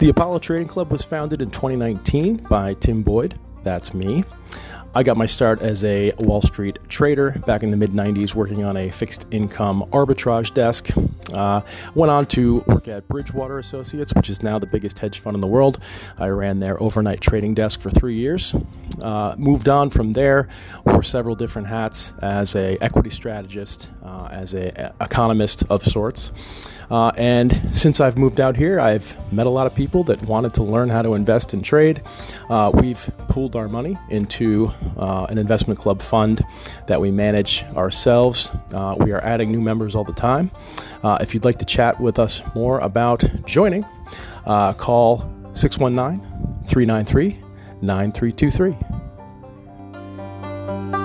The Apollo Trading Club was founded in 2019 by Tim Boyd. That's me. I got my start as a Wall Street trader back in the mid 90s, working on a fixed income arbitrage desk. Uh, went on to work at Bridgewater Associates, which is now the biggest hedge fund in the world. I ran their overnight trading desk for three years. Uh, moved on from there, wore several different hats as a equity strategist, uh, as a economist of sorts. Uh, and since I've moved out here, I've met a lot of people that wanted to learn how to invest and trade. Uh, we've pooled our money into uh, an investment club fund that we manage ourselves. Uh, we are adding new members all the time. Uh, if you'd like to chat with us more about joining, uh, call 619 393 9323.